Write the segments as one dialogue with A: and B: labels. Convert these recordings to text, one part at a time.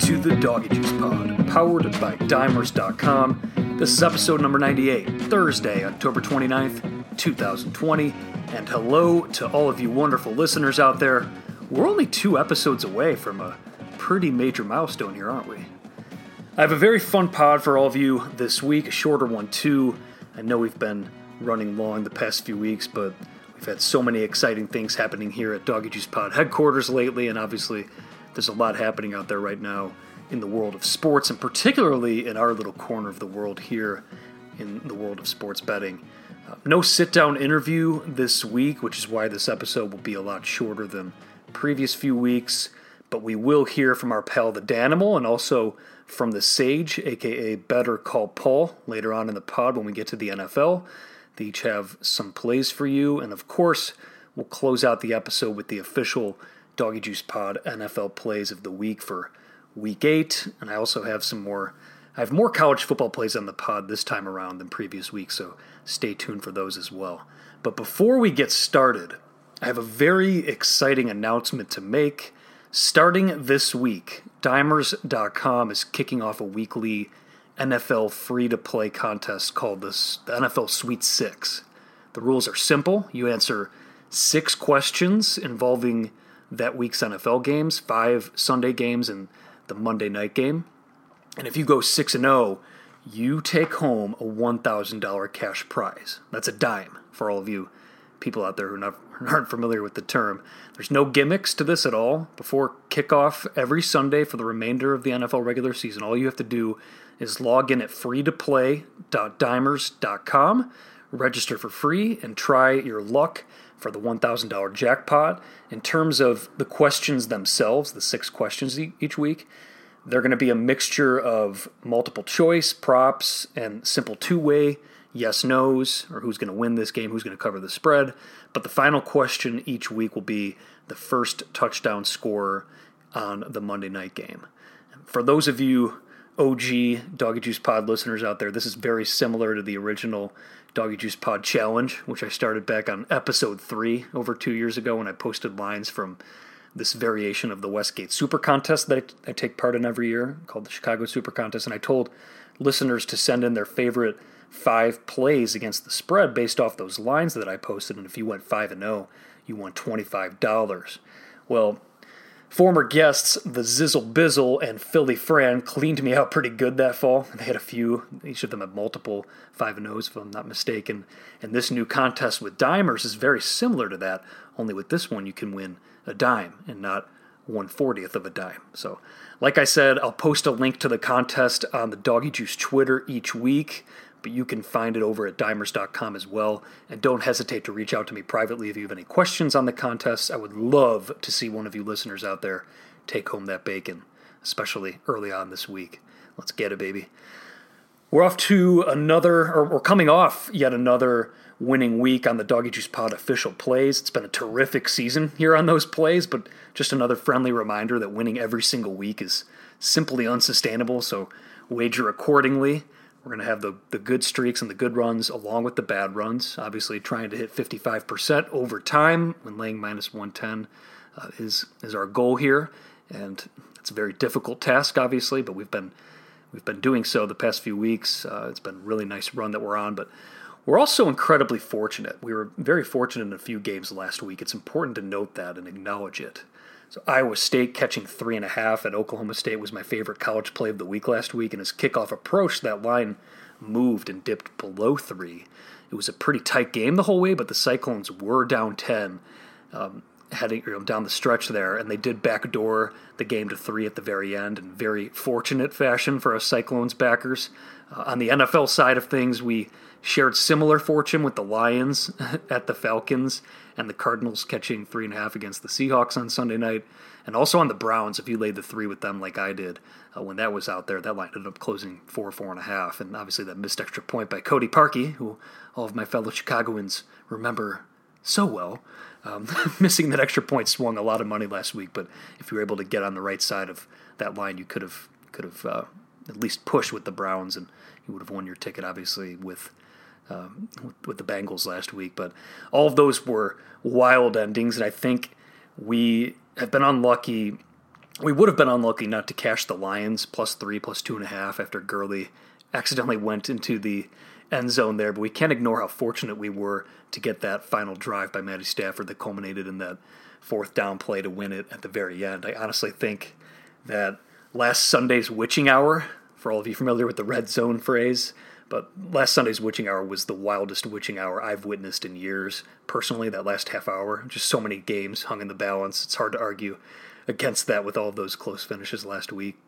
A: to the Doggy Juice Pod, powered by Dimers.com. This is episode number 98, Thursday, October 29th, 2020. And hello to all of you wonderful listeners out there. We're only two episodes away from a pretty major milestone here, aren't we? I have a very fun pod for all of you this week, a shorter one too. I know we've been running long the past few weeks, but we've had so many exciting things happening here at Doggy Juice Pod headquarters lately, and obviously there's a lot happening out there right now in the world of sports, and particularly in our little corner of the world here in the world of sports betting. Uh, no sit down interview this week, which is why this episode will be a lot shorter than previous few weeks, but we will hear from our pal the Danimal and also from the Sage, aka Better Call Paul, later on in the pod when we get to the NFL. They each have some plays for you, and of course, we'll close out the episode with the official Doggy Juice Pod NFL plays of the week for week eight. And I also have some more, I have more college football plays on the pod this time around than previous weeks, so stay tuned for those as well. But before we get started, I have a very exciting announcement to make. Starting this week, Dimers.com is kicking off a weekly NFL free to play contest called the NFL Sweet Six. The rules are simple. You answer six questions involving that week's NFL games, five Sunday games, and the Monday night game. And if you go 6 and 0, you take home a $1,000 cash prize. That's a dime for all of you people out there who not, aren't familiar with the term. There's no gimmicks to this at all. Before kickoff every Sunday for the remainder of the NFL regular season, all you have to do is log in at freetoplay.dimers.com, register for free, and try your luck for the $1,000 jackpot. In terms of the questions themselves, the six questions each week, they're going to be a mixture of multiple choice, props, and simple two way yes nos, or who's going to win this game, who's going to cover the spread. But the final question each week will be the first touchdown scorer on the Monday night game. For those of you OG Doggy Juice Pod listeners out there, this is very similar to the original Doggy Juice Pod Challenge, which I started back on episode three over two years ago when I posted lines from this variation of the Westgate Super Contest that I, take part in every year called the Chicago Super Contest. And I told listeners to send in their favorite five plays against the spread based off those lines that I posted. And if you went 5 and 0, you won $25. Well, Former guests, the Zizzle Bizzle and Philly Fran, cleaned me out pretty good that fall. They had a few, each of them had multiple 5 and 0s, if I'm not mistaken. And this new contest with dimers is very similar to that, only with this one you can win a dime and not 140th of a dime. So, like I said, I'll post a link to the contest on the Doggy Juice Twitter each week but you can find it over at dimers.com as well. And don't hesitate to reach out to me privately if you have any questions on the contest. I would love to see one of you listeners out there take home that bacon, especially early on this week. Let's get it, baby. We're off to another, or we're coming off yet another winning week on the Doggy Juice Pod official plays. It's been a terrific season here on those plays, but just another friendly reminder that winning every single week is simply unsustainable. So wager accordingly. We're going to have the, the good streaks and the good runs along with the bad runs. Obviously, trying to hit 55% over time when laying minus 110 uh, is is our goal here, and it's a very difficult task, obviously. But we've been we've been doing so the past few weeks. Uh, it's been a really nice run that we're on, but we're also incredibly fortunate. We were very fortunate in a few games last week. It's important to note that and acknowledge it. So Iowa State catching three and a half at Oklahoma State was my favorite college play of the week last week, and as kickoff approached, that line moved and dipped below three. It was a pretty tight game the whole way, but the Cyclones were down ten, um, heading you know, down the stretch there, and they did backdoor the game to three at the very end in very fortunate fashion for us Cyclones backers. Uh, on the NFL side of things, we shared similar fortune with the Lions at the Falcons and the Cardinals catching three and a half against the Seahawks on Sunday night, and also on the Browns. If you laid the three with them like I did uh, when that was out there, that line ended up closing four, four and a half, and obviously that missed extra point by Cody Parkey, who all of my fellow Chicagoans remember so well. Um, missing that extra point swung a lot of money last week, but if you were able to get on the right side of that line, you could have could have uh, at least pushed with the Browns, and you would have won your ticket, obviously, with um, with, with, the Bengals last week. But all of those were wild endings, and I think we have been unlucky we would have been unlucky not to cash the Lions plus three, plus two and a half after Gurley accidentally went into the end zone there, but we can't ignore how fortunate we were to get that final drive by Matty Stafford that culminated in that fourth down play to win it at the very end. I honestly think that last Sunday's witching hour, for all of you familiar with the red zone phrase, but last Sunday's witching hour was the wildest witching hour I've witnessed in years. Personally, that last half hour, just so many games hung in the balance. It's hard to argue against that with all those close finishes last week.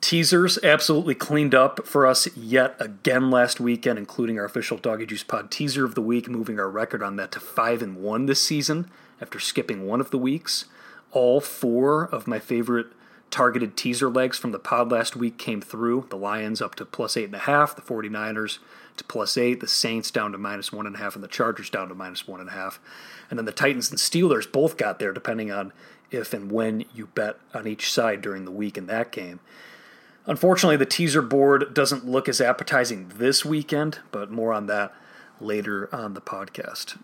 A: Teasers absolutely cleaned up for us yet again last weekend, including our official Doggy Juice Pod teaser of the week, moving our record on that to five and one this season after skipping one of the weeks. All four of my favorite targeted teaser legs from the pod last week came through. The Lions up to plus eight and a half, the 49ers to plus eight, the Saints down to minus one and a half, and the Chargers down to minus one and a half. And then the Titans and Steelers both got there, depending on if and when you bet on each side during the week in that game. Unfortunately, the teaser board doesn't look as appetizing this weekend, but more on that later on the podcast.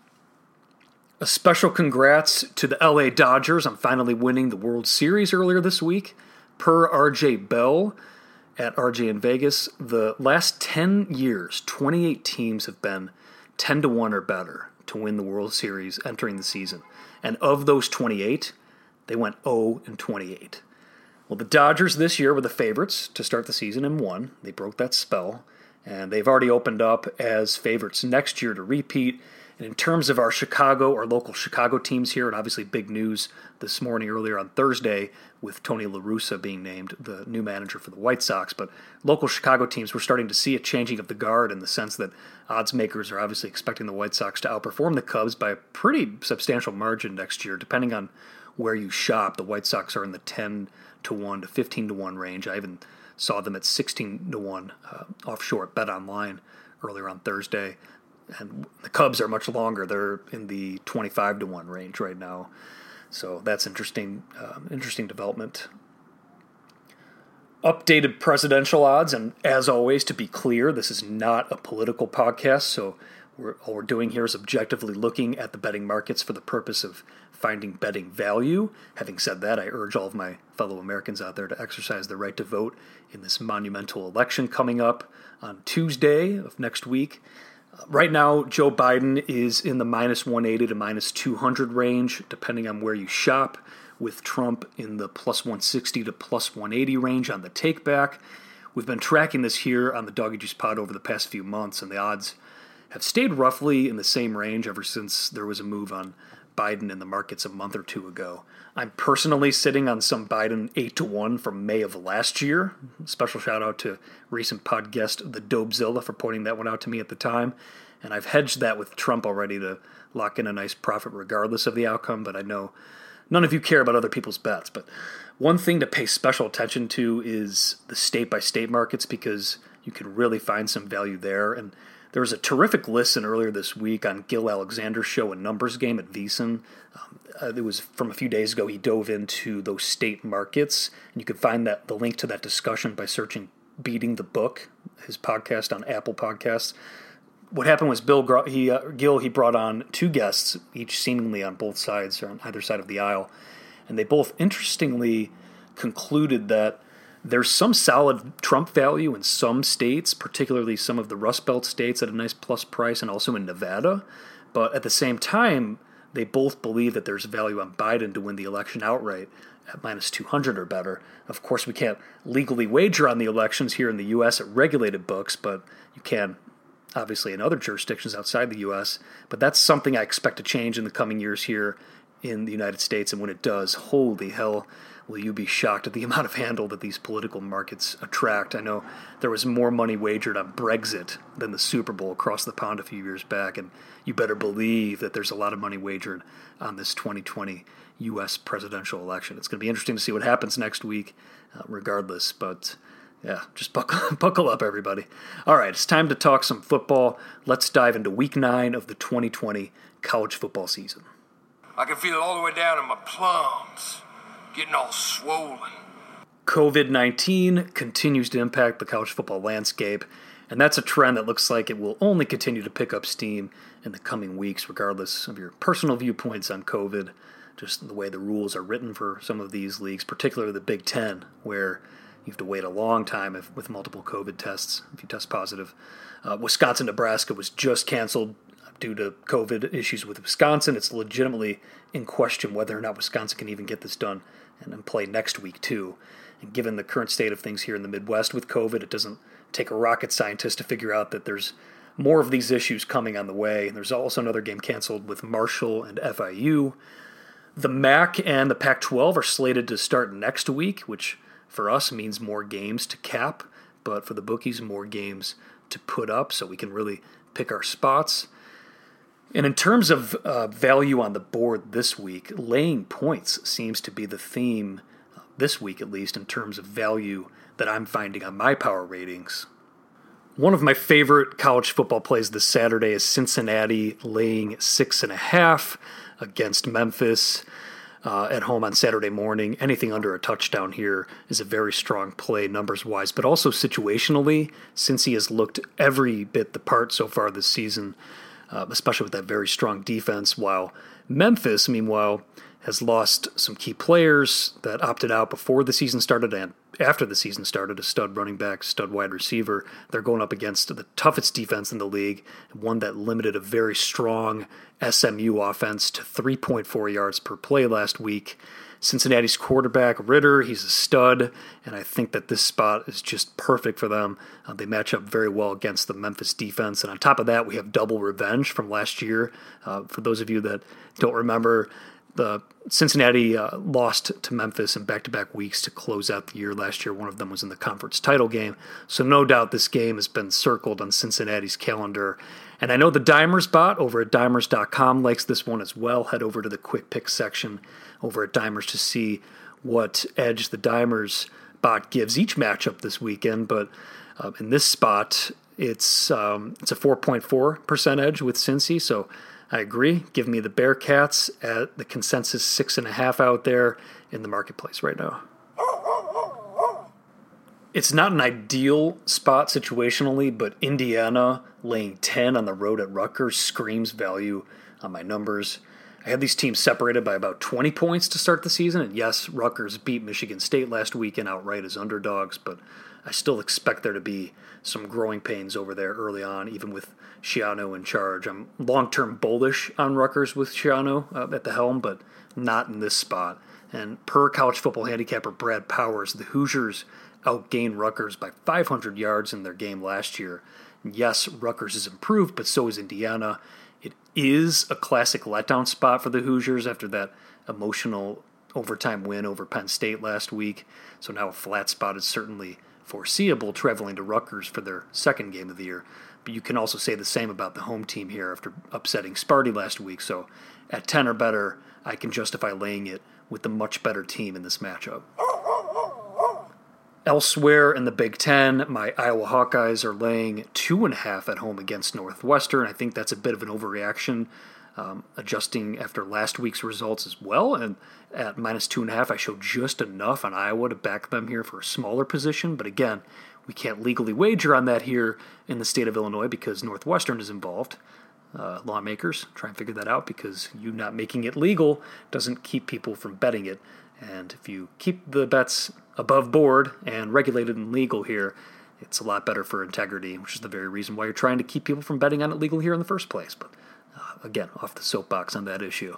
A: A special congrats to the LA Dodgers on finally winning the World Series earlier this week. Per RJ Bell at RJ in Vegas, the last 10 years, 28 teams have been 10 to 1 or better to win the World Series entering the season. And of those 28, they went 0 and 28. Well, the Dodgers this year were the favorites to start the season and won. They broke that spell, and they've already opened up as favorites next year to repeat. And in terms of our Chicago or local Chicago teams here, and obviously big news this morning earlier on Thursday with Tony La Russa being named the new manager for the White Sox. But local Chicago teams, we're starting to see a changing of the guard in the sense that odds makers are obviously expecting the White Sox to outperform the Cubs by a pretty substantial margin next year, depending on where you shop. The White Sox are in the 10 to 1 to 15 to 1 range. I even saw them at 16 to 1 uh, offshore Bet Online earlier on Thursday. And the Cubs are much longer. They're in the 25 to 1 range right now. So that's interesting um, interesting development. Updated presidential odds, and as always, to be clear, this is not a political podcast, so we're, all we're doing here is objectively looking at the betting markets for the purpose of finding betting value. Having said that, I urge all of my fellow Americans out there to exercise their right to vote in this monumental election coming up on Tuesday of next week. Right now, Joe Biden is in the minus 180 to minus 200 range, depending on where you shop, with Trump in the plus 160 to plus 180 range on the takeback. We've been tracking this here on the Doggy Juice Pod over the past few months, and the odds have stayed roughly in the same range ever since there was a move on Biden in the markets a month or two ago. I'm personally sitting on some Biden 8 to 1 from May of last year. Special shout out to recent pod guest, the Dobezilla, for pointing that one out to me at the time. And I've hedged that with Trump already to lock in a nice profit regardless of the outcome, but I know none of you care about other people's bets. But one thing to pay special attention to is the state by state markets because you can really find some value there. And there was a terrific listen earlier this week on Gill Alexander's show, A Numbers Game at VSiN. Um, uh, it was from a few days ago. He dove into those state markets, and you can find that the link to that discussion by searching "Beating the Book," his podcast on Apple Podcasts. What happened was Bill he uh, Gill he brought on two guests, each seemingly on both sides or on either side of the aisle, and they both interestingly concluded that there's some solid Trump value in some states, particularly some of the Rust Belt states at a nice plus price, and also in Nevada. But at the same time, they both believe that there's value on Biden to win the election outright at minus 200 or better. Of course, we can't legally wager on the elections here in the U.S. at regulated books, but you can obviously in other jurisdictions outside the U.S. But that's something I expect to change in the coming years here in the United States. And when it does, holy hell, will you be shocked at the amount of handle that these political markets attract? I know there was more money wagered on Brexit than the Super Bowl across the pond a few years back, and you better believe that there's a lot of money wagered on this 2020 U.S. presidential election. It's going to be interesting to see what happens next week, uh, regardless, but. Yeah, just buckle, buckle up, everybody. All right, it's time to talk some football. Let's dive into week nine of the 2020 college football season.
B: I can feel it all the way down in my plums getting all swollen.
A: COVID 19 continues to impact the college football landscape, and that's a trend that looks like it will only continue to pick up steam in the coming weeks, regardless of your personal viewpoints on COVID. just the way the rules are written for some of these leagues, particularly the Big Ten, where you have to wait a long time if, with multiple COVID tests if you test positive. Uh, Wisconsin Nebraska was just canceled due to COVID issues with Wisconsin. It's legitimately in question whether or not Wisconsin can even get this done and then play next week, too. And given the current state of things here in the Midwest with COVID, it doesn't take a rocket scientist to figure out that there's more of these issues coming on the way. And there's also another game canceled with Marshall and FIU. The MAC and the Pac 12 are slated to start next week, which for us means more games to cap, but for the bookies, more games to put up so we can really pick our spots. And in terms of uh, value on the board this week, laying points seems to be the theme uh, this week, at least, in terms of value that I'm finding on my power ratings. One of my favorite college football plays this Saturday is Cincinnati laying six and a half against Memphis uh, at home on Saturday morning. Anything under a touchdown here is a very strong play, numbers wise, but also situationally, Cincy has looked every bit the part so far this season, uh, especially with that very strong defense. While Memphis, meanwhile, has lost some key players that opted out before the season started and after the season started a stud running back, stud wide receiver. They're going up against the toughest defense in the league, one that limited a very strong SMU offense to 3.4 yards per play last week. Cincinnati's quarterback, Ridder, he's a stud, and I think that this spot is just perfect for them. Uh, they match up very well against the Memphis defense. And on top of that, we have double revenge from last year. Uh, for those of you that don't remember, the Cincinnati uh, lost to Memphis in back-to-back weeks to close out the year last year. One of them was in the conference title game, so no doubt this game has been circled on Cincinnati's calendar. And I know the Dimers bot over at dimers.com likes this one as well. Head over to the quick pick section over at Dimers to see what edge the Dimers bot gives each matchup this weekend. But uh, in this spot, it's um, it's a 4.4 percent edge with Cincy, so I agree. Give me the Bearcats at the consensus six and a half out there in the marketplace right now. It's not an ideal spot situationally, but Indiana laying 10 on the road at Rutgers screams value on my numbers. I had these teams separated by about 20 points to start the season, and yes, Rutgers beat Michigan State last weekend outright as underdogs, but I still expect there to be some growing pains over there early on, even with Schiano in charge. I'm long term bullish on Rutgers with Schiano uh, at the helm, but not in this spot. And per college football handicapper Brad Powers, the Hoosiers outgained Rutgers by 500 yards in their game last year. Yes, Rutgers has improved, but so is Indiana. It is a classic letdown spot for the Hoosiers after that emotional overtime win over Penn State last week. So now a flat spot is certainly foreseeable traveling to Rutgers for their second game of the year. But you can also say the same about the home team here after upsetting Sparty last week. So at 10 or better, I can justify laying it with the much better team in this matchup. Oh, Elsewhere in the Big Ten, my Iowa Hawkeyes are laying two and a half at home against Northwestern. I think that's a bit of an overreaction, um, adjusting after last week's results as well. And at minus two and a half, I showed just enough on Iowa to back them here for a smaller position. But again, we can't legally wager on that here in the state of Illinois because Northwestern is involved. Uh, lawmakers try and figure that out because you not making it legal doesn't keep people from betting it. And if you keep the bets above board and regulated and legal here, it's a lot better for integrity, which is the very reason why you're trying to keep people from betting on it legal here in the first place. But uh, again, off the soapbox on that issue.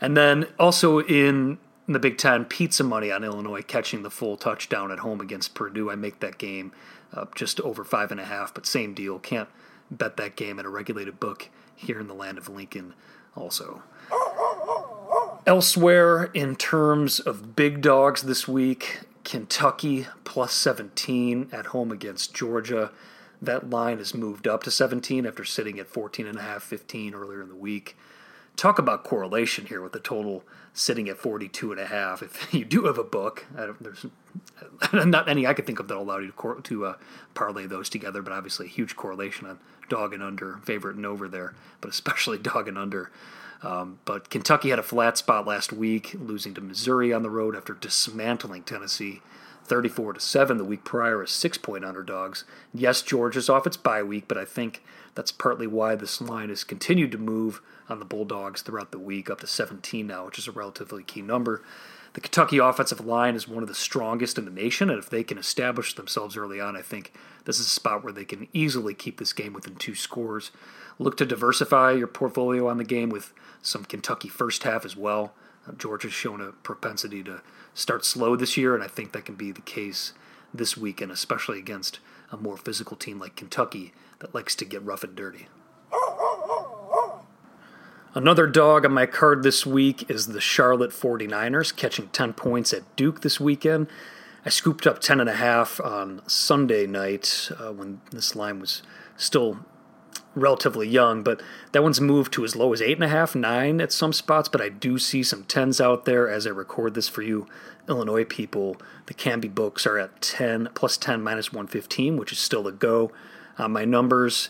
A: And then also in the Big Ten, pizza money on Illinois catching the full touchdown at home against Purdue. I make that game uh, just over five and a half, but same deal. Can't bet that game at a regulated book here in the land of Lincoln, also. Elsewhere, in terms of big dogs this week, Kentucky plus 17 at home against Georgia. That line has moved up to 17 after sitting at 14 and a half, 15 earlier in the week talk about correlation here with the total sitting at 42 and a half. If you do have a book, there's not any I could think of that allow you to, to uh, parlay those together, but obviously a huge correlation on dog and under, favorite and over there, but especially dog and under. Um, but Kentucky had a flat spot last week, losing to Missouri on the road after dismantling Tennessee 34 to 7 the week prior as six point underdogs. Yes, Georgia's off its bye week, but I think that's partly why this line has continued to move on the Bulldogs throughout the week, up to 17 now, which is a relatively key number. The Kentucky offensive line is one of the strongest in the nation, and if they can establish themselves early on, I think this is a spot where they can easily keep this game within two scores. Look to diversify your portfolio on the game with some Kentucky first half as well. Uh, Georgia's shown a propensity to start slow this year, and I think that can be the case this weekend, especially against a more physical team like Kentucky that likes to get rough and dirty. Another dog on my card this week is the Charlotte 49ers, catching 10 points at Duke this weekend. I scooped up 10.5 on Sunday night uh, when this line was still relatively young, but that one's moved to as low as 8.5, 9 at some spots, but I do see some 10s out there as I record this for you, Illinois people. The Canby books are at 10, plus 10, minus 115, which is still a go. Uh, my numbers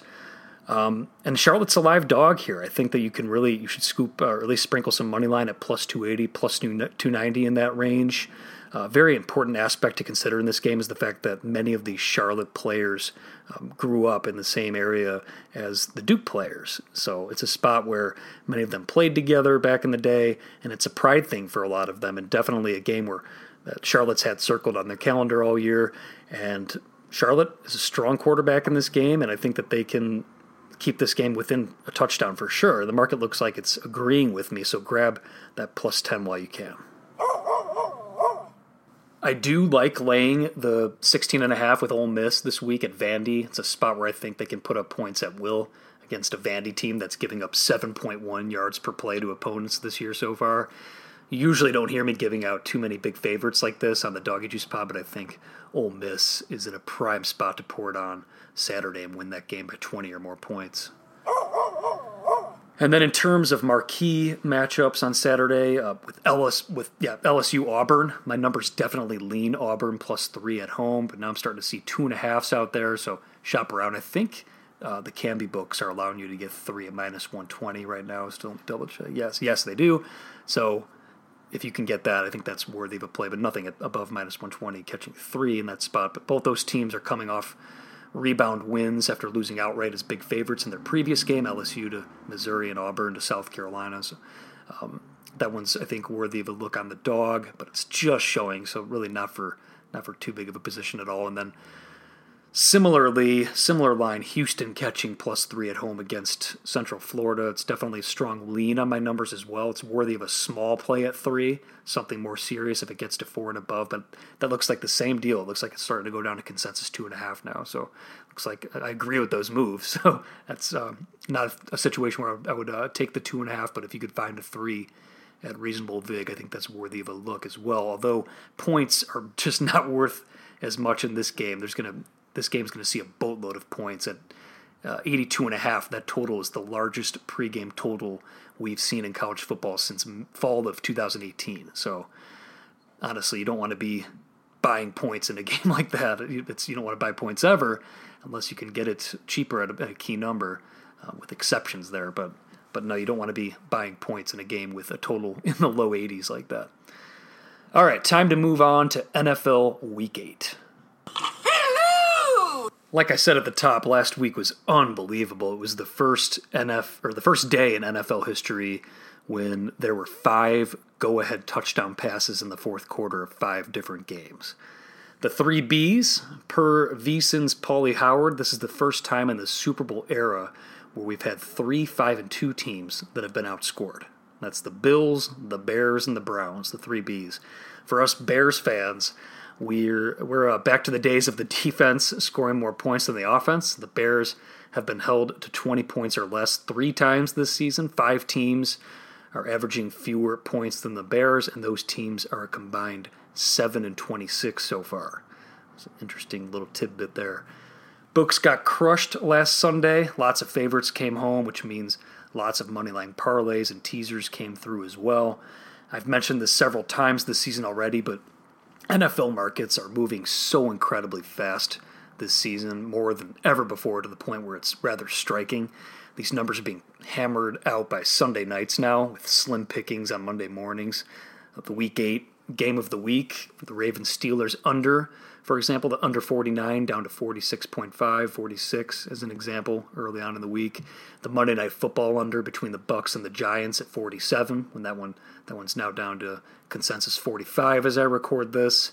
A: um, and Charlotte's a live dog here. I think that you can really you should scoop uh, or at least sprinkle some money line at plus 280, plus 290 in that range. Uh, very important aspect to consider in this game is the fact that many of these Charlotte players um, grew up in the same area as the Duke players. So it's a spot where many of them played together back in the day, and it's a pride thing for a lot of them, and definitely a game where uh, Charlotte's had circled on their calendar all year. And Charlotte is a strong quarterback in this game, and I think that they can keep this game within a touchdown for sure. The market looks like it's agreeing with me, so grab that plus 10 while you can. I do like laying the 16 and a half with Ole Miss this week at Vandy. It's a spot where I think they can put up points at will against a Vandy team that's giving up 7.1 yards per play to opponents this year so far. You usually don't hear me giving out too many big favorites like this on the Doggy Juice pod, but I think Ole Miss is in a prime spot to pour it on Saturday and win that game by 20 or more points. And then in terms of marquee matchups on Saturday, uh, with Ellis, with yeah LSU Auburn, my numbers definitely lean Auburn plus three at home, but now I'm starting to see two and a halfs out there. So shop around. I think uh, the Canby books are allowing you to get three at minus 120 right now. Still double check. Yes, yes, they do. So if you can get that, I think that's worthy of a play, but nothing above minus 120, catching three in that spot. But both those teams are coming off rebound wins after losing outright as big favorites in their previous game, LSU to Missouri and Auburn to South Carolina. So um, that one's I think worthy of a look on the dog, but it's just showing, so really not for not for too big of a position at all. And then Similarly, similar line, Houston catching plus three at home against Central Florida. It's definitely a strong lean on my numbers as well. It's worthy of a small play at three, something more serious if it gets to four and above. But that looks like the same deal. It looks like it's starting to go down to consensus two and a half now. So looks like I agree with those moves. So that's um, not a situation where I would uh, take the two and a half, but if you could find a three at reasonable vig, I think that's worthy of a look as well. Although points are just not worth as much in this game. There's going to this game is going to see a boatload of points at uh, 82 and a half. That total is the largest pregame total we've seen in college football since fall of 2018. So honestly, you don't want to be buying points in a game like that. It's, you don't want to buy points ever unless you can get it cheaper at a, at a key number, uh, with exceptions there. But but no, you don't want to be buying points in a game with a total in the low 80s like that. All right, time to move on to NFL Week 8 like I said at the top, last week was unbelievable. It was the first NF or the first day in NFL history when there were five go-ahead touchdown passes in the fourth quarter of five different games. The three Bs, per VSiN's Paulie Howard, this is the first time in the Super Bowl era where we've had three five and two teams that have been outscored. That's the Bills, the Bears, and the Browns, the three Bs. For us Bears fans, we're we're uh, back to the days of the defense scoring more points than the offense. The Bears have been held to 20 points or less three times this season. Five teams are averaging fewer points than the Bears, and those teams are a combined 7 and 26 so far. It's an interesting little tidbit there. Books got crushed last Sunday. Lots of favorites came home, which means lots of moneyline parlays and teasers came through as well. I've mentioned this several times this season already, but NFL markets are moving so incredibly fast this season, more than ever before, to the point where it's rather striking. These numbers are being hammered out by Sunday nights now, with slim pickings on Monday mornings. The week eight game of the week, the Ravens Steelers under, for example, the under 49 down to 46.5, 46 as an example early on in the week. The Monday Night Football under between the Bucs and the Giants at 47, when that one that one's now down to consensus 45 as I record this.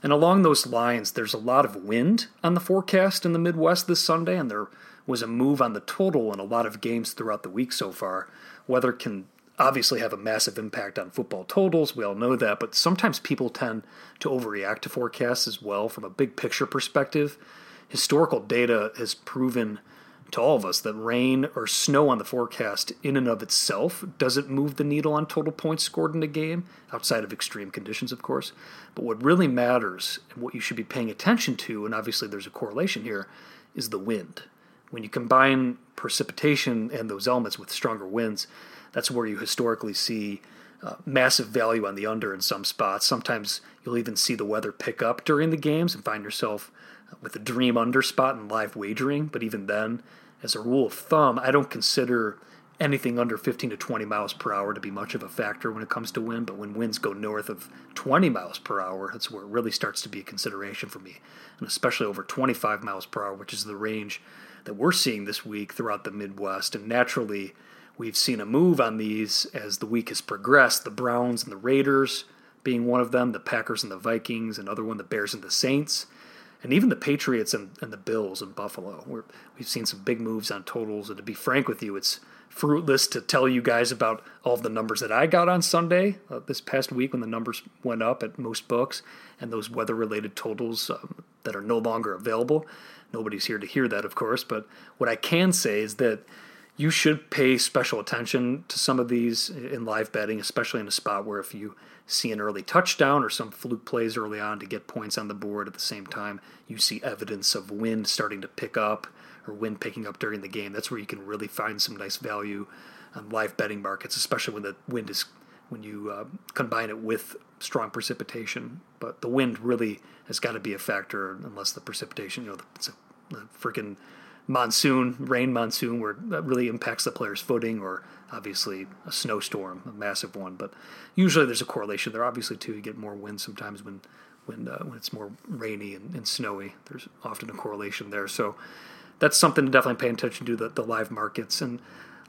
A: And along those lines, there's a lot of wind on the forecast in the Midwest this Sunday, and there was a move on the total in a lot of games throughout the week so far. Weather can obviously have a massive impact on football totals. We all know that, but sometimes people tend to overreact to forecasts as well from a big picture perspective. Historical data has proven to all of us that rain or snow on the forecast in and of itself doesn't move the needle on total points scored in a game, outside of extreme conditions, of course. But what really matters and what you should be paying attention to, and obviously there's a correlation here, is the wind. When you combine precipitation and those elements with stronger winds, that's where you historically see uh, massive value on the under in some spots. Sometimes you'll even see the weather pick up during the games and find yourself uh, with a dream under spot in live wagering. But even then, as a rule of thumb, I don't consider anything under 15 to 20 miles per hour to be much of a factor when it comes to wind. But when winds go north of 20 miles per hour, that's where it really starts to be a consideration for me. And especially over 25 miles per hour, which is the range that we're seeing this week throughout the Midwest. And naturally, we've seen a move on these as the week has progressed. The Browns and the Raiders being one of them, the Packers and the Vikings, another one, the Bears and the Saints, and even the Patriots and, and the Bills in Buffalo. we have seen some big moves on totals. And to be frank with you, it's fruitless to tell you guys about all of the numbers that I got on Sunday uh, this past week when the numbers went up at most books and those weather related totals um, that are no longer available. Nobody's here to hear that, of course, but what I can say is that you should pay special attention to some of these in live betting, especially in a spot where if you see an early touchdown or some fluke plays early on to get points on the board at the same time, you see evidence of wind starting to pick up or wind picking up during the game. That's where you can really find some nice value on live betting markets, especially when the wind is when you uh, combine it with strong precipitation. But the wind really has got to be a factor unless the precipitation, you know, it's a, a freaking monsoon, rain monsoon, where that really impacts the player's footing, or obviously a snowstorm, a massive one. But usually there's a correlation there. Obviously, too, you get more wind sometimes when when uh, when it's more rainy and, and, snowy. There's often a correlation there. So that's something to definitely pay attention to the, the live markets. And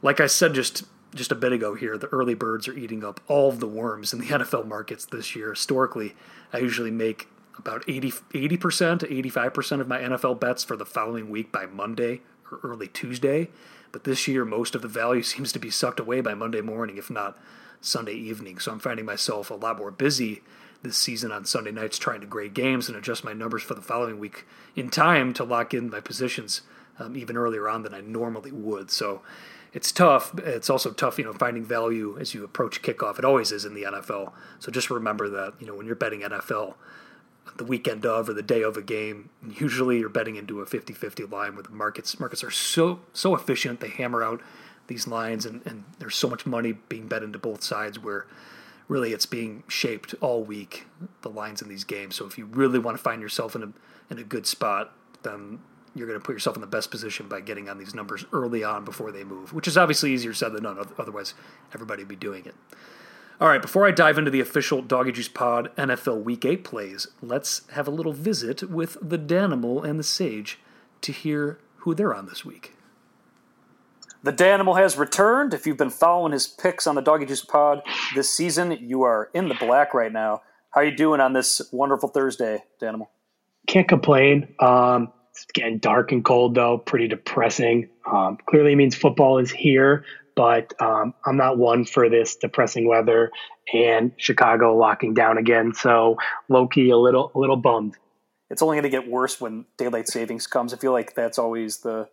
A: like I said just just a bit ago here, the early birds are eating up all of the worms in the NFL markets this year. Historically, I usually make about 80, 80% to 85% of my NFL bets for the following week by Monday or early Tuesday. But this year, most of the value seems to be sucked away by Monday morning, if not Sunday evening. So I'm finding myself a lot more busy this season on Sunday nights trying to grade games and adjust my numbers for the following week in time to lock in my positions um, even earlier on than I normally would. So it's tough. It's also tough, you know, finding value as you approach kickoff. It always is in the NFL. So just remember that, you know, when you're betting NFL, the weekend of or the day of a game, usually you're betting into a 50-50 line where the markets markets are so so efficient. They hammer out these lines and, and there's so much money being bet into both sides where really it's being shaped all week, the lines in these games. So if you really want to find yourself in a in a good spot, then you're going to put yourself in the best position by getting on these numbers early on before they move, which is obviously easier said than done. Otherwise, everybody would be doing it. All right, before I dive into the official Doggy Juice Pod NFL Week 8 plays, let's have a little visit with the Danimal and the Sage to hear who they're on this week. The Danimal has returned. If you've been following his picks on the Doggy Juice Pod this season, you are in the black right now. How are you doing on this wonderful Thursday, Danimal?
C: Can't complain. Um, it's getting dark and cold though, pretty depressing. Um, clearly means football is here, but um, I'm not one for this depressing weather and Chicago locking down again. So Loki a little a little bummed.
A: It's only going to get worse when daylight savings comes. I feel like that's always the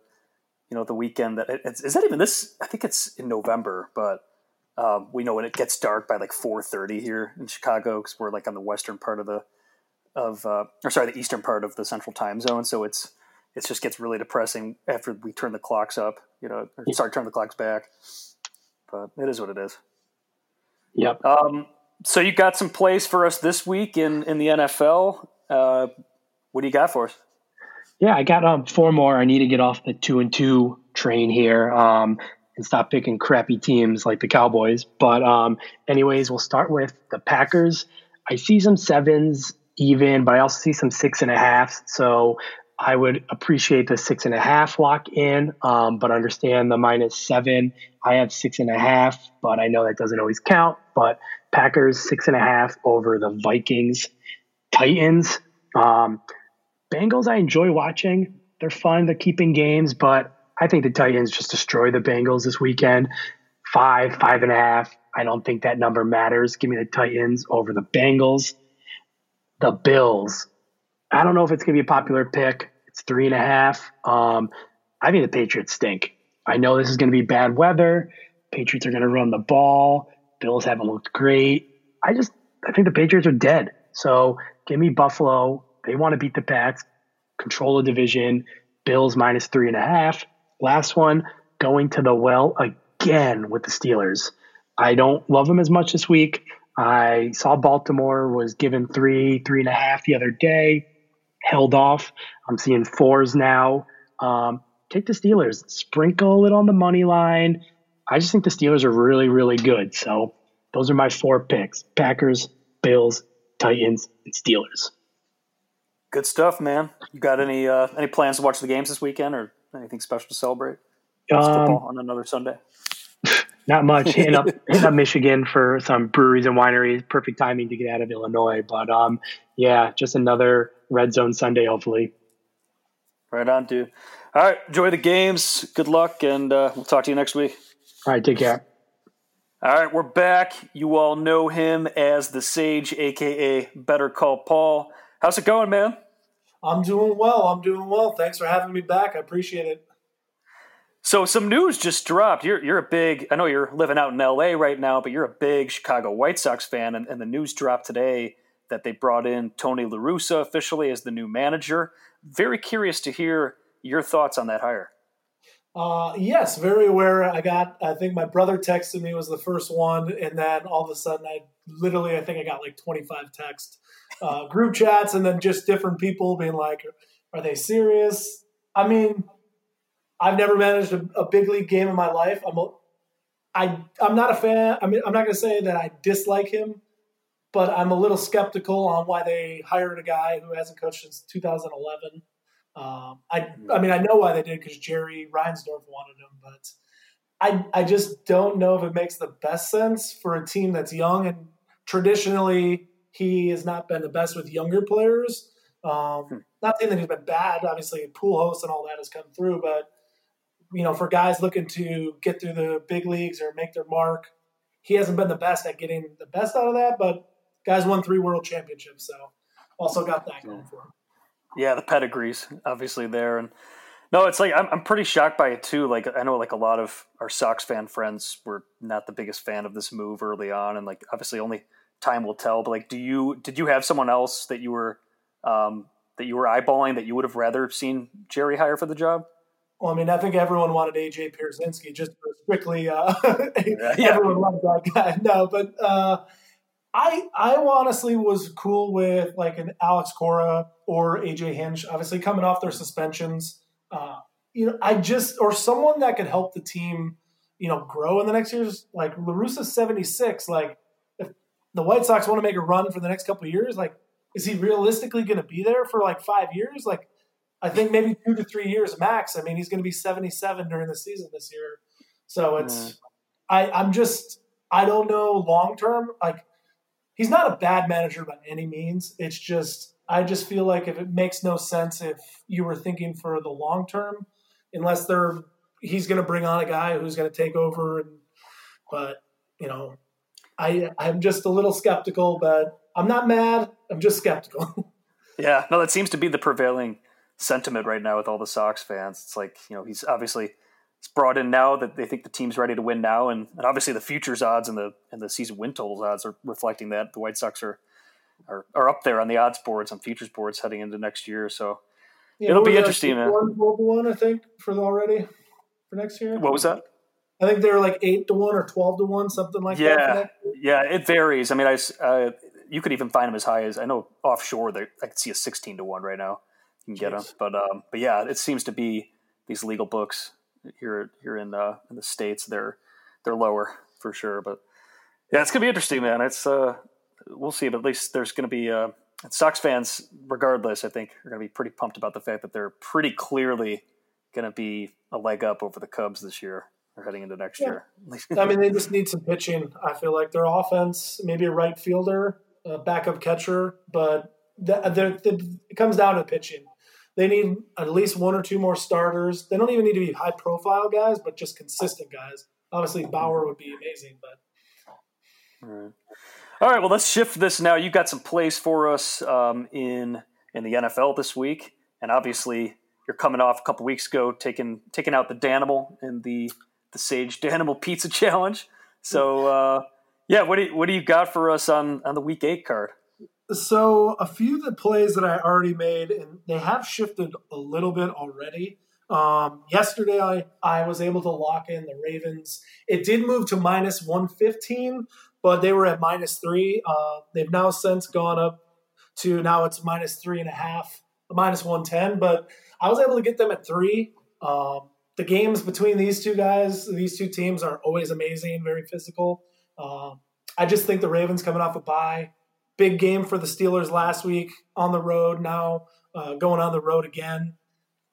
A: you know the weekend that it's, is that even this? I think it's in November, but um, we know when it gets dark by like 4:30 here in Chicago because we're like on the western part of the of uh, or sorry the eastern part of the central time zone so it's it just gets really depressing after we turn the clocks up you know or start turning the clocks back. But it is what it is.
C: Yep.
A: Um, so you got some plays for us this week in in the nfl uh, what do you got for us?
C: Yeah i got um, four more. I need to get off the two and two train here um, and stop picking crappy teams like the cowboys. But um, anyways we'll start with the packers. I see some sevens even, but I also see some six and a half. So I would appreciate the six and a half lock in, um, but understand the minus seven. I have six and a half, but I know that doesn't always count. But Packers six and a half over the Vikings. Titans. Um, Bengals, I enjoy watching. They're fun. They're keeping games, but I think the Titans just destroy the Bengals this weekend. Five, five and a half. I don't think that number matters. Give me the Titans over the Bengals. The Bills. I don't know if it's going to be a popular pick. It's three and a half. Um, I think the Patriots stink. I know this is going to be bad weather. Patriots are going to run the ball. Bills haven't looked great. I just I think the Patriots are dead. So give me Buffalo. They want to beat the Pats, control the division. Bills minus three and a half. Last one, going to the well again with the Steelers. I don't love them as much this week. I saw Baltimore was given three, three and a half the other day, held off. I'm seeing fours now. Um, take the Steelers, sprinkle it on the money line. I just think the Steelers are really, really good. So those are my four picks Packers, Bills, Titans, and Steelers.
A: Good stuff, man. You got any uh, any plans to watch the games this weekend or anything special to celebrate? Um, football on another Sunday.
C: Not much. hitting up hitting up Michigan for some breweries and wineries. Perfect timing to get out of Illinois. But um, yeah, just another red zone Sunday, hopefully.
A: Right on, dude. All right, enjoy the games. Good luck, and uh, we'll talk to you next week.
C: All right, take care.
A: All right, we're back. You all know him as the Sage, aka Better Call Paul. How's it going, man?
D: I'm doing well. I'm doing well. Thanks for having me back. I appreciate it.
A: So some news just dropped. You're you're a big. I know you're living out in L.A. right now, but you're a big Chicago White Sox fan, and, and the news dropped today that they brought in Tony La Russa officially as the new manager. Very curious to hear your thoughts on that hire.
D: Uh, yes, very aware. I got. I think my brother texted me was the first one, and then all of a sudden, I literally, I think I got like 25 text uh, group chats, and then just different people being like, "Are they serious?" I mean I've never managed a, a big league game in my life. I'm a, I, I'm not a fan. I mean, I'm not going to say that I dislike him, but I'm a little skeptical on why they hired a guy who hasn't coached since 2011. Um, I, I mean, I know why they did because Jerry Reinsdorf wanted him, but I, I just don't know if it makes the best sense for a team that's young and traditionally he has not been the best with younger players. Um, hmm. not saying that he's been bad. Obviously, Pujols and all that has come through, but you know, for guys looking to get through the big leagues or make their mark, he hasn't been the best at getting the best out of that. But guys won three world championships, so also got that going for him.
A: Yeah, the pedigrees obviously there, and no, it's like I'm, I'm pretty shocked by it too. Like I know, like a lot of our Sox fan friends were not the biggest fan of this move early on, and like obviously only time will tell. But like, do you did you have someone else that you were um, that you were eyeballing that you would have rather seen Jerry hire for the job?
D: Well, I mean, I think everyone wanted AJ Pierzynski just quickly. Uh, yeah, yeah. Everyone loved that guy. No, but uh, I I honestly was cool with like an Alex Cora or AJ Hinch, obviously coming off their suspensions. Uh, you know, I just or someone that could help the team, you know, grow in the next years. Like La Russa's seventy six. Like if the White Sox want to make a run for the next couple years, like is he realistically going to be there for like five years? Like I think maybe two to three years max. I mean, he's going to be 77 during the season this year. So it's, mm. I, I'm just, I don't know long term. Like, he's not a bad manager by any means. It's just, I just feel like if it makes no sense if you were thinking for the long term, unless they're, he's going to bring on a guy who's going to take over. And, but, you know, I, I'm just a little skeptical, but I'm not mad. I'm just skeptical.
A: yeah, no, that seems to be the prevailing sentiment right now with all the Sox fans. It's like you know he's obviously it's brought in now that they think the team's ready to win now, and, and obviously the futures odds and the and the season win totals odds are reflecting that the White Sox are are, are up there on the odds boards on futures boards heading into next year. So yeah, it'll be interesting, man.
D: One, twelve to one, I think, for the already for next year.
A: What was that?
D: I think they're like eight to one or twelve to one, something like
A: yeah,
D: that.
A: Yeah, yeah, it varies. I mean, I uh, you could even find them as high as I know offshore. They, I could see a sixteen to one right now You can get them. But um, but yeah, it seems to be these legal books here here in uh, in the states. They're they're lower for sure. But yeah, it's gonna be interesting, man. It's uh, we'll see. But at least there's going to be uh, Sox fans, regardless. I think are going to be pretty pumped about the fact that they're pretty clearly going to be a leg up over the Cubs this year or heading into next yeah.
D: year. I mean, they just need some pitching. I feel like their offense, maybe a right fielder, a backup catcher, but it comes down to pitching. They need at least one or two more starters. They don't even need to be high profile guys, but just consistent guys. Obviously, Bauer would be amazing, but.
A: All right. All right. Well, let's shift this now. You've got some plays for us um, in in the NFL this week, and obviously you're coming off a couple weeks ago taking taking out the Danimal in the the Sage Danimal Pizza Challenge. So uh, yeah, what do you, what do you got for us on on the Week Eight card?
D: So a few of the plays that I already made, and they have shifted a little bit already. Um, yesterday, I, I was able to lock in the Ravens. It did move to minus 115, but they were at minus three. Uh, they've now since gone up to now it's minus three and a half, minus 110. But I was able to get them at three. Um, the games between these two guys, these two teams are always amazing, very physical. Um, I just think the Ravens coming off a bye big game for the Steelers last week on the road. Now uh, going on the road again.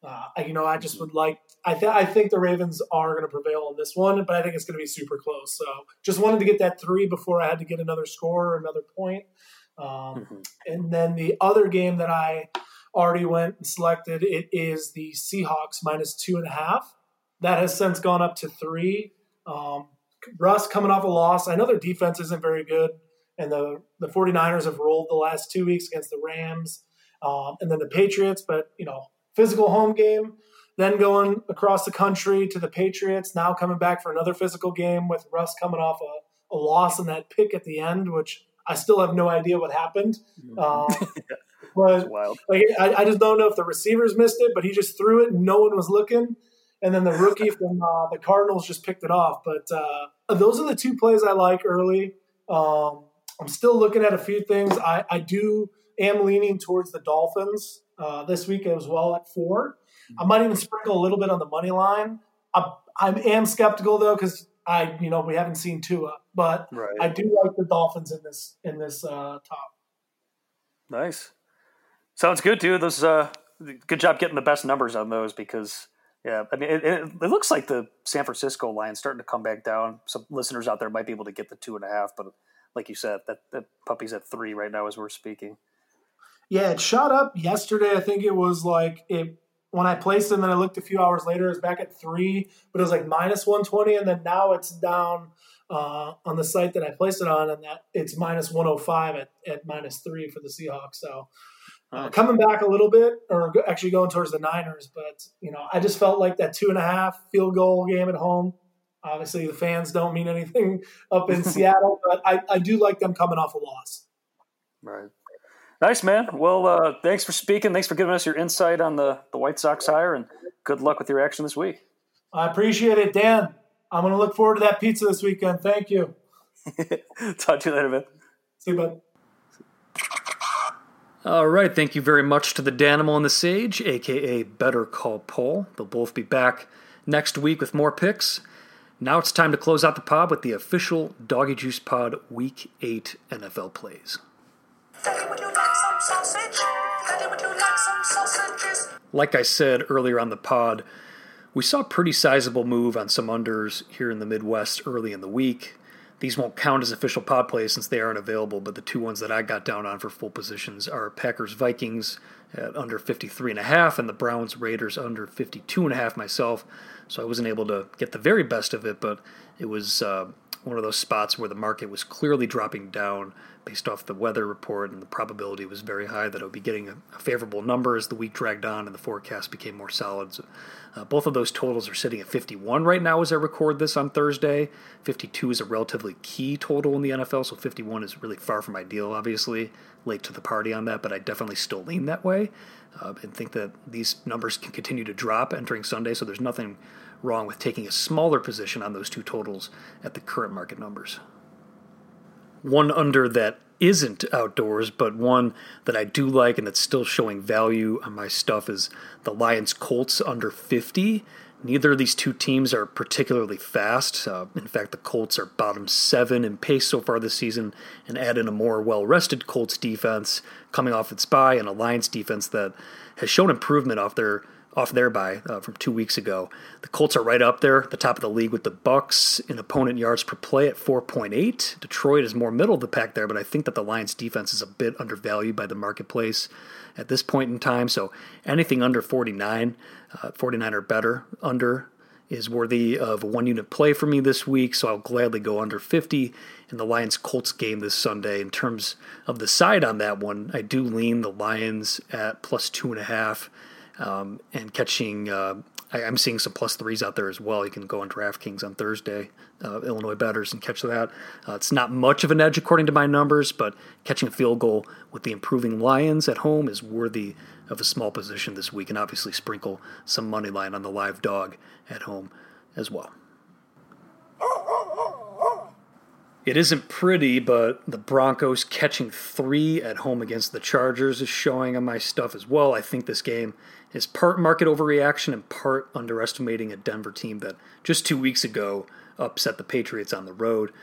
D: Uh, you know, I just would like. I, th- I think the Ravens are going to prevail in this one, but I think it's going to be super close. So just wanted to get that three before I had to get another score or another point. Um, mm-hmm. And then the other game that I already went and selected it is the Seahawks minus two and a half. That has since gone up to three. Um, Russ coming off a loss. I know their defense isn't very good and the the 49ers have rolled the last two weeks against the Rams, um, and then the Patriots. But you know, physical home game, then going across the country to the Patriots. Now coming back for another physical game with Russ coming off a, a loss in that pick at the end, which I still have no idea what happened. Mm-hmm. Um, but like, I, I, just don't know if the receivers missed it, but he just threw it and no one was looking. And then the rookie from uh, the Cardinals just picked it off. But uh, those are the two plays I like early. Um, I'm still looking at a few things. I, I do am leaning towards the Dolphins uh, this week as well at four. I might even sprinkle a little bit on the money line. I, I am skeptical though because I you know we haven't seen Tua, but right. I do like the Dolphins in this in this uh, top.
A: Nice, sounds good too. Those uh, good job getting the best numbers on those because yeah, I mean it, it, it looks like the San Francisco line starting to come back down. Some listeners out there might be able to get the two and a half, but like you said, that that puppy's at three right now as we're speaking.
D: Yeah, it shot up yesterday. I think it was like it when I placed it, and then I looked a few hours later, it was back at three, but it was like minus one twenty, and then now it's down uh, on the site that I placed it on, and that it's minus one hundred five at at minus three for the Seahawks. So. Uh, coming back a little bit, or actually going towards the Niners, but you know, I just felt like that two and a half field goal game at home Obviously, the fans don't mean anything up in Seattle, but I, I do like them coming off a loss.
A: Right. Nice, man. Well, uh, thanks for speaking. Thanks for giving us your insight on the, the White Sox hire, and good luck with your action this week.
D: I appreciate it, Dan. I'm going to look forward to that pizza this weekend. Thank you.
A: Talk to you later, man.
D: See you, bud.
A: All right. Thank you very much to the Danimal and the Sage, aka Better Call Paul. They'll both be back next week with more picks. Now it's time to close out the pod with the official Doggy Juice Pod Week 8 NFL plays. Like I said earlier on the pod, we saw a pretty sizable move on some unders here in the Midwest early in the week. These won't count as official pod plays since they aren't available, but the two ones that I got down on for full positions are Packers Vikings at under 53 and a half and the Browns Raiders under 52 and a half myself. So I wasn't able to get the very best of it, but it was uh, one of those spots where the market was clearly dropping down based off the weather report, and the probability was very high that I would be getting a, a favorable number as the week dragged on and the forecast became more solid. So, uh, both of those totals are sitting at 51 right now as I record this on Thursday. 52 is a relatively key total in the NFL, so 51 is really far from ideal, obviously. Late to the party on that, but I definitely still lean that way uh, and think that these numbers can continue to drop entering Sunday, so there's nothing wrong with taking a smaller position on those two totals at the current market numbers. One under that isn't outdoors, but one that I do like and that's still showing value on my stuff is the Lions Colts under 50. Neither of these two teams are particularly fast. Uh, in fact, the Colts are bottom seven in pace so far this season, and add in a more well rested Colts defense coming off its bye and a Lions defense that has shown improvement off their off their bye uh, from two weeks ago. The Colts are right up there, the top of the league with the Bucs in opponent yards per play at 4.8. Detroit is more middle of the pack there, but I think that the Lions defense is a bit undervalued by the marketplace at this point in time. So anything under 49, uh, 49 or better under is worthy of a one unit play for me this week. So I'll gladly go under 50 in the Lions Colts game this Sunday. In terms of the side on that one, I do lean the Lions at plus two and a half um, and catching. Uh, I, am seeing some plus threes out there as well. You can go on DraftKings on Thursday, uh, Illinois betters, and catch that. Uh, it's not much of an edge according to my numbers, but catching a field goal with the improving Lions at home is worthy of a small position this week, and obviously sprinkle some money line on the live dog at home as well. It isn't pretty, but the Broncos catching three at home against the Chargers is showing on my stuff as well. I think this game is part market overreaction and part underestimating a Denver team that just two weeks ago upset the Patriots on the road.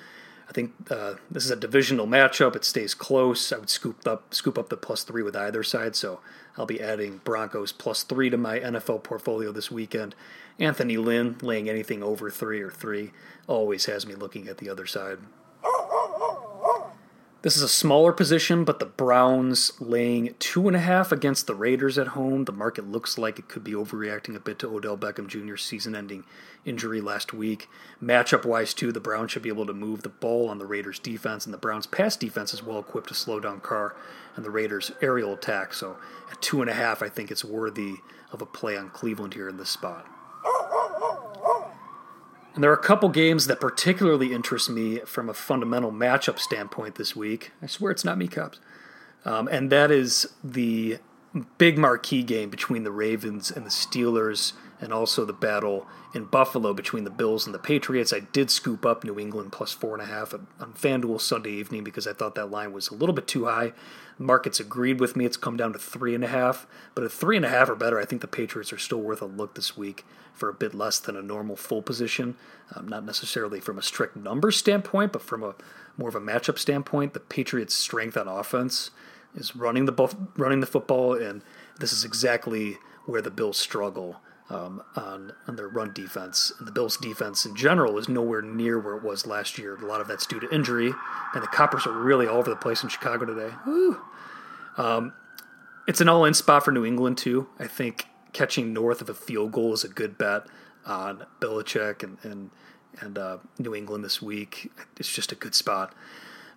A: I think uh, this is a divisional matchup. It stays close. I would scoop up scoop up the plus three with either side. So I'll be adding Broncos plus three to my NFL portfolio this weekend. Anthony Lynn laying anything over three or three always has me looking at the other side. This is a smaller position, but the Browns laying two and a half against the Raiders at home. The market looks like it could be overreacting a bit to Odell Beckham Jr.'s season ending injury last week. Matchup wise, too, the Browns should be able to move the ball on the Raiders' defense, and the Browns' pass defense is well equipped to slow down Carr and the Raiders' aerial attack. So at two and a half, I think it's worthy of a play on Cleveland here in this spot. And there are a couple games that particularly interest me from a fundamental matchup standpoint this week. I swear it's not me, cops. Um, and that is the big marquee game between the Ravens and the Steelers, and also the battle in Buffalo between the Bills and the Patriots. I did scoop up New England plus four and a half on FanDuel Sunday evening because I thought that line was a little bit too high. Markets agreed with me. It's come down to three and a half, but at three and a half or better, I think the Patriots are still worth a look this week for a bit less than a normal full position. Um, not necessarily from a strict number standpoint, but from a more of a matchup standpoint. The Patriots' strength on offense is running the buff, running the football, and this is exactly where the Bills struggle. Um, on, on their run defense. And the Bills' defense in general is nowhere near where it was last year. A lot of that's due to injury, and the Coppers are really all over the place in Chicago today. Um, it's an all-in spot for New England too. I think catching north of a field goal is a good bet on Belichick and and and uh, New England this week. It's just a good spot.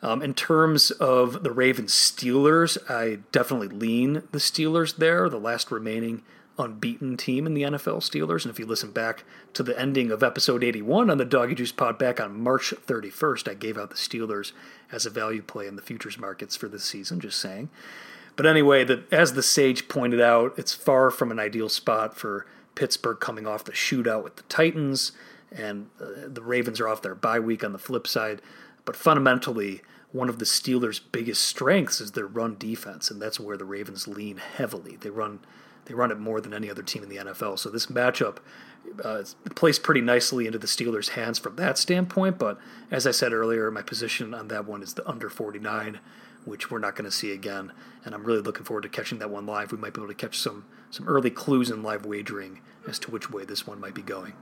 A: Um, in terms of the Ravens Steelers, I definitely lean the Steelers there, the last remaining unbeaten team in the NFL Steelers. And if you listen back to the ending of episode 81 on the Doggy Juice Pod back on March 31st, I gave out the Steelers as a value play in the futures markets for this season, just saying. But anyway, the, as the Sage pointed out, it's far from an ideal spot for Pittsburgh coming off the shootout with the Titans, and uh, the Ravens are off their bye week on the flip side. But fundamentally, one of the Steelers' biggest strengths is their run defense, and that's where the Ravens lean heavily. They run they run it more than any other team in the NFL. So this matchup uh, plays pretty nicely into the Steelers' hands from that standpoint. But as I said earlier, my position on that one is the under 49 which we're not going to see again. And I'm really looking forward to catching that one live. We might be able to catch some some early clues in live wagering as to which way this one might be going.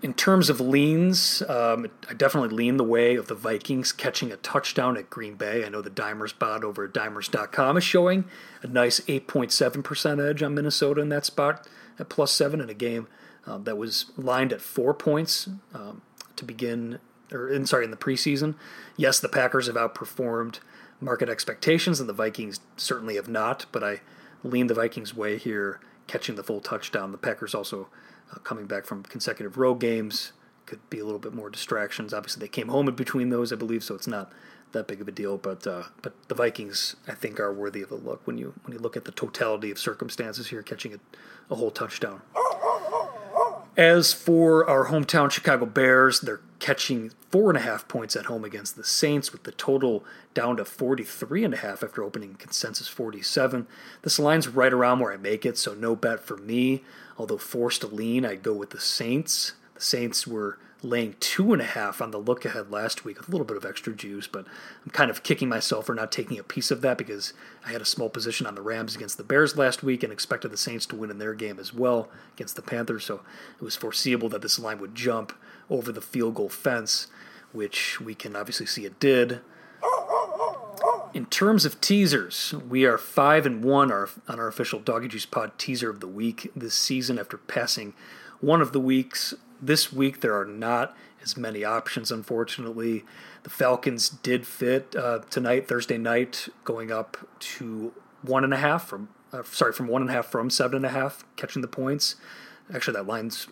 A: In terms of leans, um, I definitely lean the way of the Vikings catching a touchdown at Green Bay. I know the Dimers bot over at dimers.com is showing a nice 8.7% edge on Minnesota in that spot at plus seven in a game um, that was lined at four points um, to begin or in sorry in the preseason. Yes, the Packers have outperformed market expectations, and the Vikings certainly have not. But I lean the Vikings' way here, catching the full touchdown. The Packers also uh, coming back from consecutive road games could be a little bit more distractions. Obviously, they came home in between those, I believe, so it's not that big of a deal. But uh, but the Vikings, I think, are worthy of a look when you when you look at the totality of circumstances here, catching a, a whole touchdown. As for our hometown Chicago Bears, they're catching four and a half points at home against the Saints, with the total down to 43 and a half after opening consensus 47. This line's right around where I make it, so no bet for me. Although forced to lean, I'd go with the Saints. The Saints were laying two and a half on the look ahead last week with a little bit of extra juice, but I'm kind of kicking myself for not taking a piece of that because I had a small position on the Rams against the Bears last week and expected the Saints to win in their game as well against the Panthers, so it was foreseeable that this line would jump over the field goal fence, which we can obviously see it did. In terms of teasers, we are five and one on our official Doggy Juice Pod teaser of the week this season after passing one of the weeks this week there are not as many options, unfortunately. The Falcons did fit uh, tonight, Thursday night, going up to one and a half from uh, sorry from one and a half from seven and a half, catching the points. Actually, that line's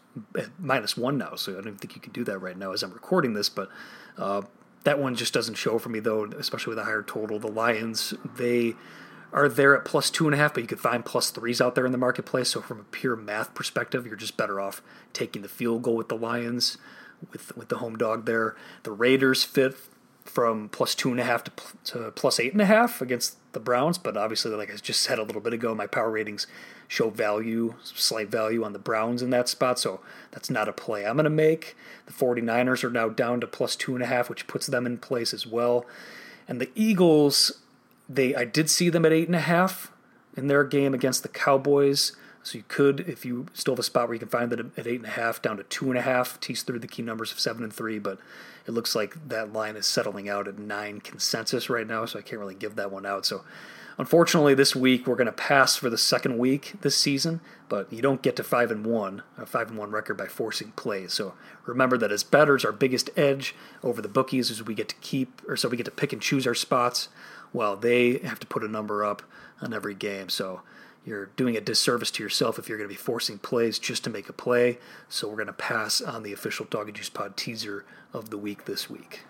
A: minus one now, so I don't think you can do that right now as I'm recording this. But uh, that one just doesn't show for me though, especially with a higher total. The Lions they are there at plus two and a half, but you could find plus threes out there in the marketplace. So from a pure math perspective, you're just better off taking the field goal with the Lions, with with the home dog there. The Raiders fit from plus two and a half to, to plus eight and a half against the Browns, but obviously, like I just said a little bit ago, my power ratings show value, slight value on the Browns in that spot, so that's not a play I'm going to make. The 49ers are now down to plus two and a half, which puts them in place as well. And the Eagles they I did see them at eight and a half in their game against the Cowboys. So you could, if you still have a spot where you can find that at eight and a half, down to two and a half, tease through the key numbers of seven and three, but it looks like that line is settling out at nine consensus right now, so I can't really give that one out. So unfortunately, this week we're going to pass for the second week this season, but you don't get to five and one, a five and one record by forcing plays. So remember that as betters, our biggest edge over the bookies is we get to keep, or so we get to pick and choose our spots well, they have to put a number up on every game. So you're doing a disservice to yourself if you're going to be forcing plays just to make a play. So we're going to pass on the official Doggy Juice Pod teaser of the week this week.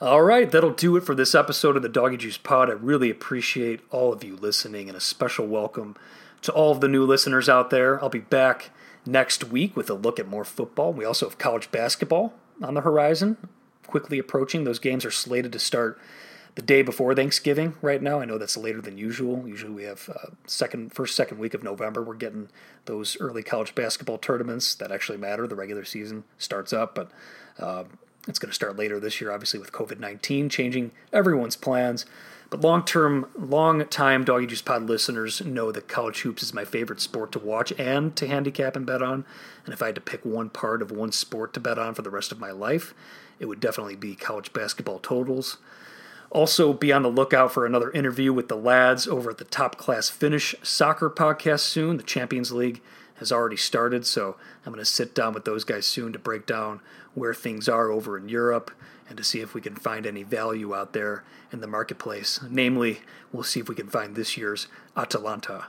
A: All right, that'll do it for this episode of the Doggy Juice Pod. I really appreciate all of you listening and a special welcome to all of the new listeners out there. I'll be back next week with a look at more football. We also have college basketball on the horizon, quickly approaching. Those games are slated to start the day before Thanksgiving right now. I know that's later than usual. Usually we have uh, second, first, second week of November. We're getting those early college basketball tournaments that actually matter. The regular season starts up, but uh, it's going to start later this year, obviously with COVID nineteen changing everyone's plans. But long term, long time Doggy Juice Pod listeners know that college hoops is my favorite sport to watch and to handicap and bet on. And if I had to pick one part of one sport to bet on for the rest of my life, it would definitely be college basketball totals. Also, be on the lookout for another interview with the lads over at the Top Class Finish Soccer podcast soon. The Champions League has already started, so I'm going to sit down with those guys soon to break down where things are over in Europe and to see if we can find any value out there in the marketplace. Namely, we'll see if we can find this year's Atalanta.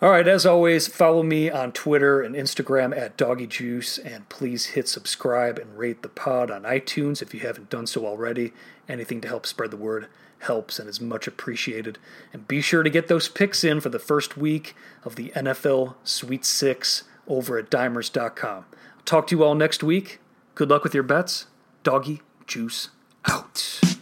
A: All right, as always, follow me on Twitter and Instagram at Doggy Juice, and please hit subscribe and rate the pod on iTunes if you haven't done so already. Anything to help spread the word helps and is much appreciated. And be sure to get those picks in for the first week of the NFL Sweet Six over at dimers.com. I'll talk to you all next week. Good luck with your bets. Doggy Juice out.